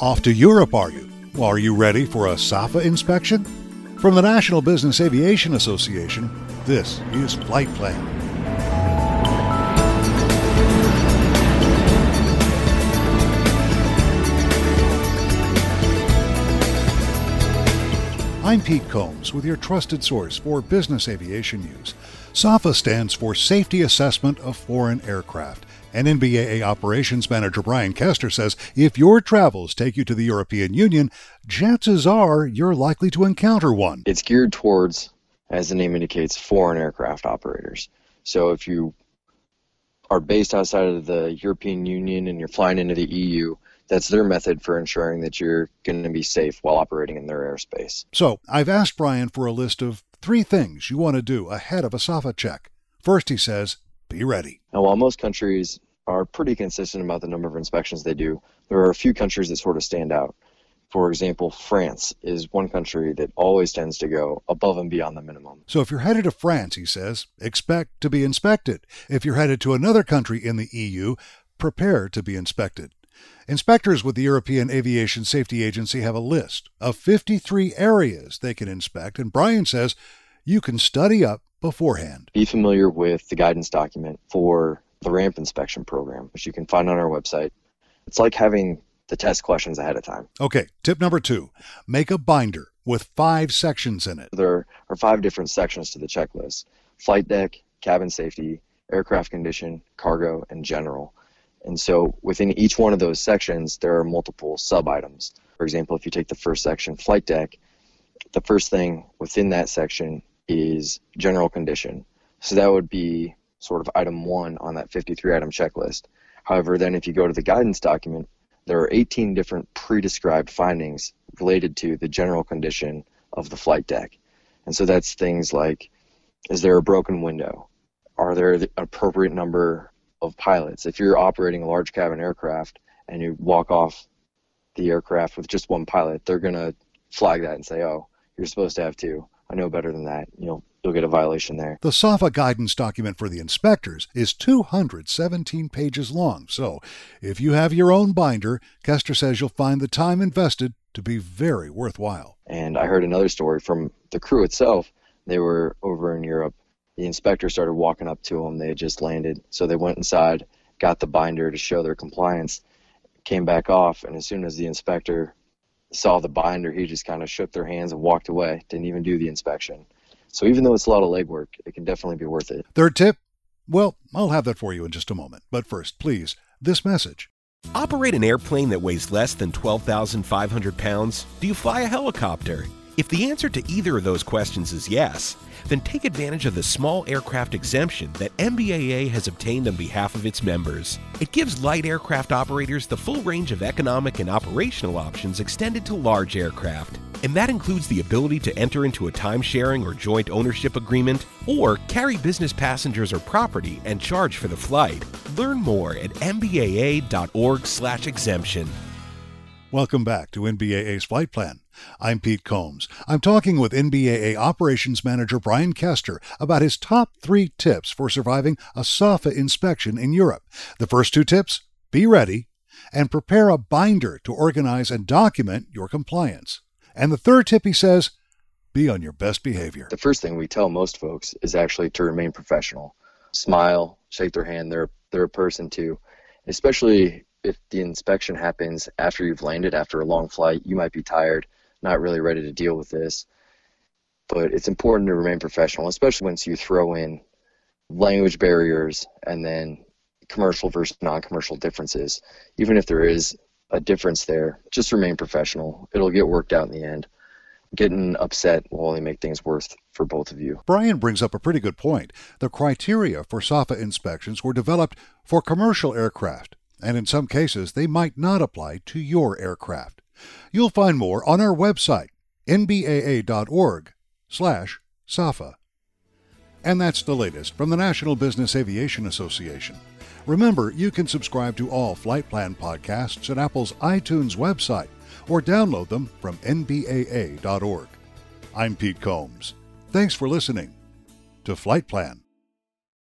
Off to Europe, are you? Are you ready for a SAFA inspection? From the National Business Aviation Association, this is Flight Plan. I'm Pete Combs with your trusted source for business aviation news. SAFA stands for Safety Assessment of Foreign Aircraft. And NBAA Operations Manager Brian Kester says if your travels take you to the European Union, chances are you're likely to encounter one. It's geared towards, as the name indicates, foreign aircraft operators. So if you are based outside of the European Union and you're flying into the EU, that's their method for ensuring that you're going to be safe while operating in their airspace. So I've asked Brian for a list of three things you want to do ahead of a SAFA check. First, he says, be ready. Now, while most countries are pretty consistent about the number of inspections they do, there are a few countries that sort of stand out. For example, France is one country that always tends to go above and beyond the minimum. So if you're headed to France, he says, expect to be inspected. If you're headed to another country in the EU, prepare to be inspected. Inspectors with the European Aviation Safety Agency have a list of 53 areas they can inspect, and Brian says you can study up beforehand. Be familiar with the guidance document for the ramp inspection program, which you can find on our website. It's like having the test questions ahead of time. Okay, tip number two make a binder with five sections in it. There are five different sections to the checklist flight deck, cabin safety, aircraft condition, cargo, and general. And so within each one of those sections, there are multiple sub items. For example, if you take the first section, flight deck, the first thing within that section is general condition. So that would be sort of item one on that 53 item checklist. However, then if you go to the guidance document, there are 18 different pre described findings related to the general condition of the flight deck. And so that's things like is there a broken window? Are there the appropriate number of pilots? If you're operating a large cabin aircraft and you walk off the aircraft with just one pilot, they're going to flag that and say, oh, you're supposed to have two. I know better than that. You'll you'll get a violation there. The SAFA guidance document for the inspectors is 217 pages long. So, if you have your own binder, Kester says you'll find the time invested to be very worthwhile. And I heard another story from the crew itself. They were over in Europe. The inspector started walking up to them. They had just landed, so they went inside, got the binder to show their compliance, came back off, and as soon as the inspector saw the binder, he just kind of shook their hands and walked away. Didn't even do the inspection. So even though it's a lot of legwork, it can definitely be worth it. Third tip? Well, I'll have that for you in just a moment. But first, please, this message. Operate an airplane that weighs less than 12,500 pounds? Do you fly a helicopter? If the answer to either of those questions is yes, then take advantage of the small aircraft exemption that NBAA has obtained on behalf of its members. It gives light aircraft operators the full range of economic and operational options extended to large aircraft. And that includes the ability to enter into a time sharing or joint ownership agreement, or carry business passengers or property and charge for the flight. Learn more at nbaa.org/exemption. Welcome back to NBAA's Flight Plan. I'm Pete Combs. I'm talking with NBAA Operations Manager Brian Kester about his top three tips for surviving a SAFA inspection in Europe. The first two tips be ready and prepare a binder to organize and document your compliance. And the third tip, he says, be on your best behavior. The first thing we tell most folks is actually to remain professional. Smile, shake their hand. They're they're a person too. Especially if the inspection happens after you've landed after a long flight, you might be tired, not really ready to deal with this. But it's important to remain professional, especially once you throw in language barriers and then commercial versus non-commercial differences. Even if there is a difference there, just remain professional. It'll get worked out in the end. Getting upset will only make things worse for both of you. Brian brings up a pretty good point. The criteria for SAFA inspections were developed for commercial aircraft, and in some cases they might not apply to your aircraft. You'll find more on our website, nbaa.org/safa. And that's the latest from the National Business Aviation Association. Remember, you can subscribe to all Flight Plan podcasts at Apple's iTunes website or download them from nbaa.org. I'm Pete Combs. Thanks for listening to Flight Plan.